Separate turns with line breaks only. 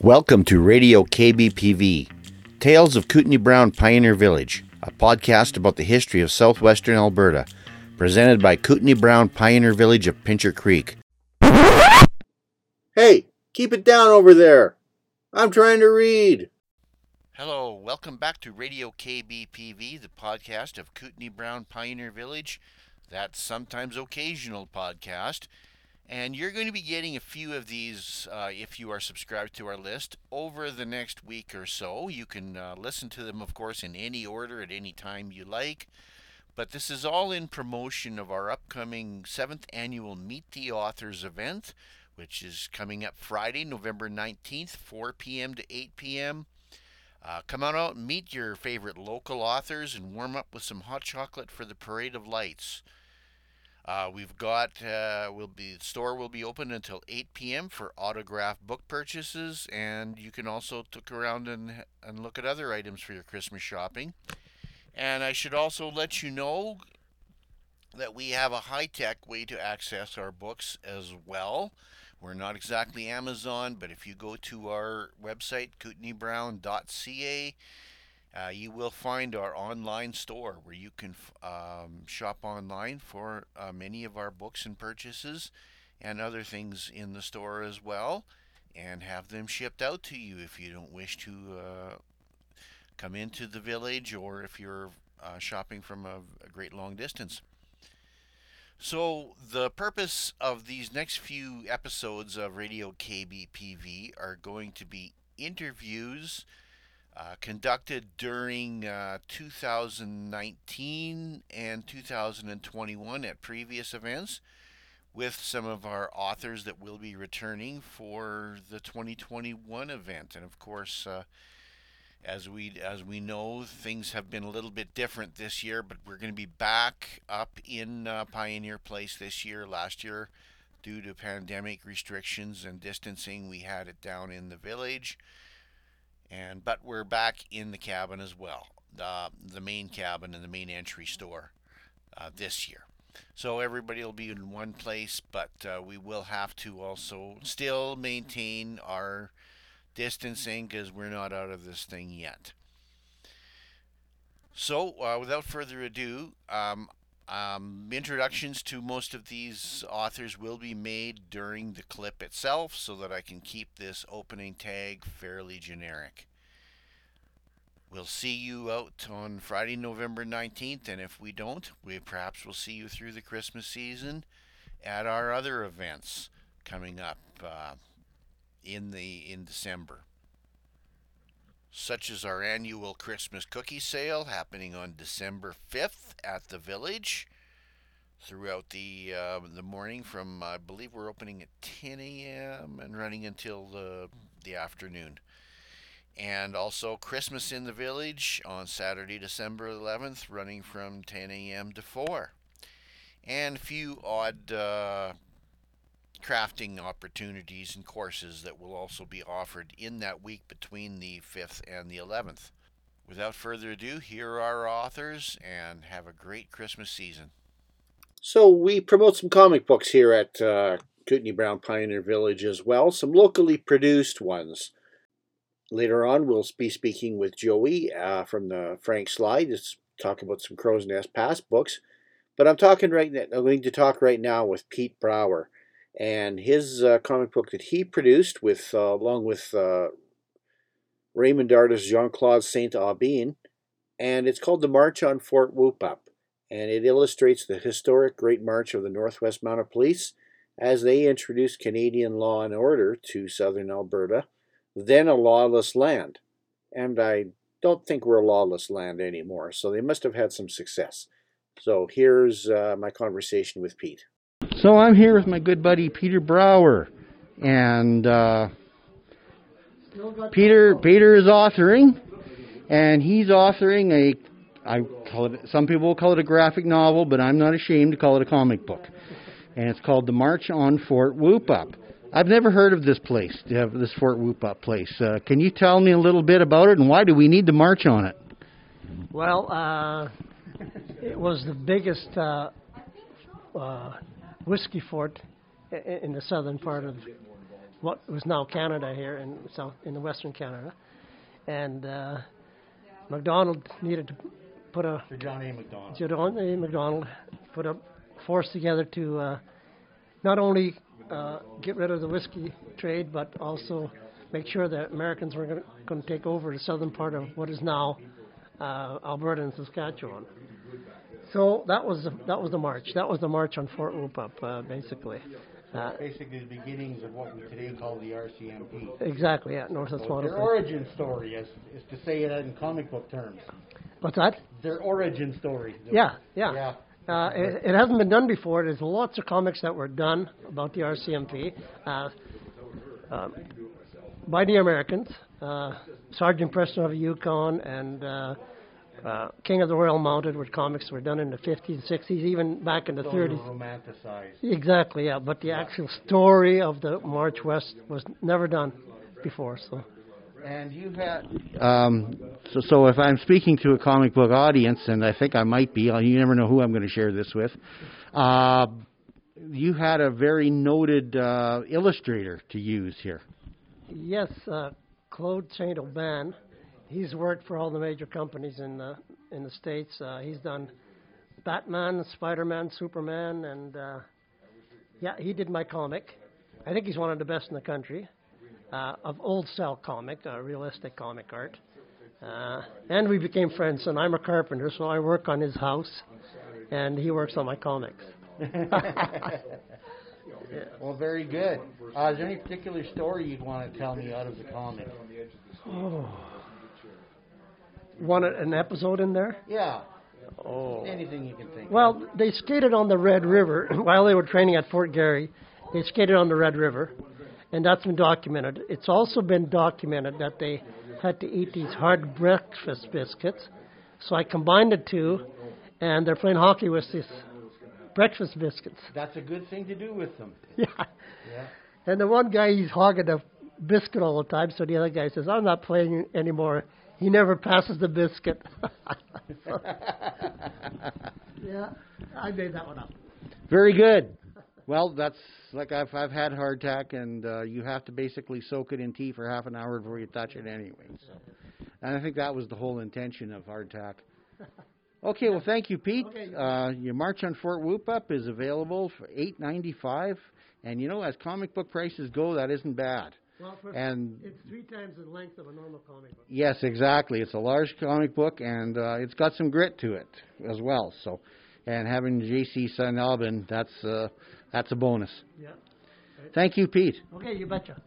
Welcome to Radio KBPV, Tales of Kootenai Brown Pioneer Village, a podcast about the history of southwestern Alberta, presented by Kootenai Brown Pioneer Village of Pincher Creek.
Hey, keep it down over there. I'm trying to read.
Hello, welcome back to Radio KBPV, the podcast of Kootenai Brown Pioneer Village, that sometimes occasional podcast. And you're going to be getting a few of these uh, if you are subscribed to our list over the next week or so. You can uh, listen to them, of course, in any order at any time you like. But this is all in promotion of our upcoming seventh annual Meet the Authors event, which is coming up Friday, November 19th, 4 p.m. to 8 p.m. Uh, come on out and meet your favorite local authors and warm up with some hot chocolate for the Parade of Lights. Uh, we've got uh, will be store will be open until 8 p.m. for autograph book purchases, and you can also look around and and look at other items for your Christmas shopping. And I should also let you know that we have a high-tech way to access our books as well. We're not exactly Amazon, but if you go to our website, kootenaibrown.ca, uh, you will find our online store where you can um, shop online for uh, many of our books and purchases and other things in the store as well and have them shipped out to you if you don't wish to uh, come into the village or if you're uh, shopping from a, a great long distance. So, the purpose of these next few episodes of Radio KBPV are going to be interviews uh, conducted during uh, 2019 and 2021 at previous events with some of our authors that will be returning for the 2021 event. And of course, uh, as we as we know, things have been a little bit different this year, but we're going to be back up in uh, Pioneer Place this year. Last year, due to pandemic restrictions and distancing, we had it down in the village and but we're back in the cabin as well, the the main cabin and the main entry store uh, this year. So everybody will be in one place, but uh, we will have to also still maintain our distancing because we're not out of this thing yet. So uh, without further ado, um, um, introductions to most of these authors will be made during the clip itself so that I can keep this opening tag fairly generic. We'll see you out on Friday, November 19th, and if we don't, we perhaps will see you through the Christmas season at our other events coming up uh, in the in December such as our annual Christmas cookie sale happening on December 5th at the Village throughout the uh, the morning from I believe we're opening at 10 a.m. and running until the the afternoon. And also Christmas in the Village on Saturday, December 11th, running from 10 a.m. to 4. And a few odd uh, crafting opportunities and courses that will also be offered in that week between the 5th and the 11th. Without further ado, here are our authors and have a great Christmas season.
So, we promote some comic books here at uh, Kootenai Brown Pioneer Village as well, some locally produced ones. Later on, we'll be speaking with Joey uh, from the Frank Slide to talk about some Crowsnest Pass books. But I'm talking right now, I'm going to talk right now with Pete Brower and his uh, comic book that he produced with uh, along with uh, Raymond artist Jean-Claude Saint Aubin, and it's called The March on Fort Whoop-Up, and it illustrates the historic Great March of the Northwest Mounted Police as they introduced Canadian law and order to southern Alberta, then a lawless land. And I don't think we're a lawless land anymore, so they must have had some success. So here's uh, my conversation with Pete.
So I'm here with my good buddy Peter Brower, and uh, Peter Peter is authoring, and he's authoring a I call it some people will call it a graphic novel, but I'm not ashamed to call it a comic book, and it's called The March on Fort Whoop-Up. I've never heard of this place, this Fort Whoop-Up place. Uh, can you tell me a little bit about it, and why do we need to march on it?
Well, uh, it was the biggest uh, uh whiskey fort in the southern part of what was now Canada here in South in the Western Canada, and uh, Macdonald needed to put a
John A. Macdonald.
John A. Macdonald put a force together to uh, not only uh, get rid of the whiskey trade, but also make sure that Americans were going to take over the southern part of what is now uh, Alberta and Saskatchewan. So that was the, that was the march. That was the march on Fort Whoop-Up, uh, basically. Uh,
Basically, the beginnings of what we today call the RCMP.
exactly, yeah, Northwest
So their origin story, is, is to say it in comic book terms.
What's that?
Their origin story.
Yeah, yeah.
Yeah.
Uh, it, it hasn't been done before. There's lots of comics that were done about the RCMP uh, um, by the Americans. Uh, Sergeant Preston of the Yukon and uh, King of the Royal Mounted were comics were done in the 50s and 60s, even back in the
Those
30s.
are romanticized.
Exactly, yeah. But the actual story of the March West was never done before. So
And you had
Um, so, so if I'm speaking to a comic book audience, and I think I might be, uh, you never know who I'm going to share this with. Uh, you had a very noted uh, illustrator to use here.
Yes, uh, Claude Saint Aubin. He's worked for all the major companies in the in the states. Uh, he's done Batman, Spider-Man, Superman, and uh, yeah, he did my comic. I think he's one of the best in the country uh, of old style comic, uh, realistic comic art. Uh, and we became friends. And I'm a carpenter, so I work on his house, and he works on my comics.
well, very good. Uh, is there any particular story you'd want to tell me out of the comic?
Want an episode in there?
Yeah,
Oh.
anything you can think.
Well, they skated on the Red River while they were training at Fort Garry. They skated on the Red River, and that's been documented. It's also been documented that they had to eat these hard breakfast biscuits. So I combined the two, and they're playing hockey with these breakfast biscuits.
That's a good thing to do with them.
Yeah.
Yeah.
And the one guy, he's hogging a biscuit all the time, so the other guy says, I'm not playing anymore. He never passes the biscuit. yeah, I made that one up.
Very good. Well, that's like I've I've had hardtack, and uh, you have to basically soak it in tea for half an hour before you touch it anyway. So, and I think that was the whole intention of hardtack. Okay, well, thank you, Pete.
Okay.
Uh, your March on Fort Whoop Up is available for eight ninety five, and you know, as comic book prices go, that isn't bad.
Well,
And
it's three times the length of a normal comic book.
yes, exactly. It's a large comic book, and uh, it's got some grit to it as well. So, and having J.C. St. Aubin, that's uh, that's a bonus.
Yeah.
Thank you, Pete.
Okay, you betcha.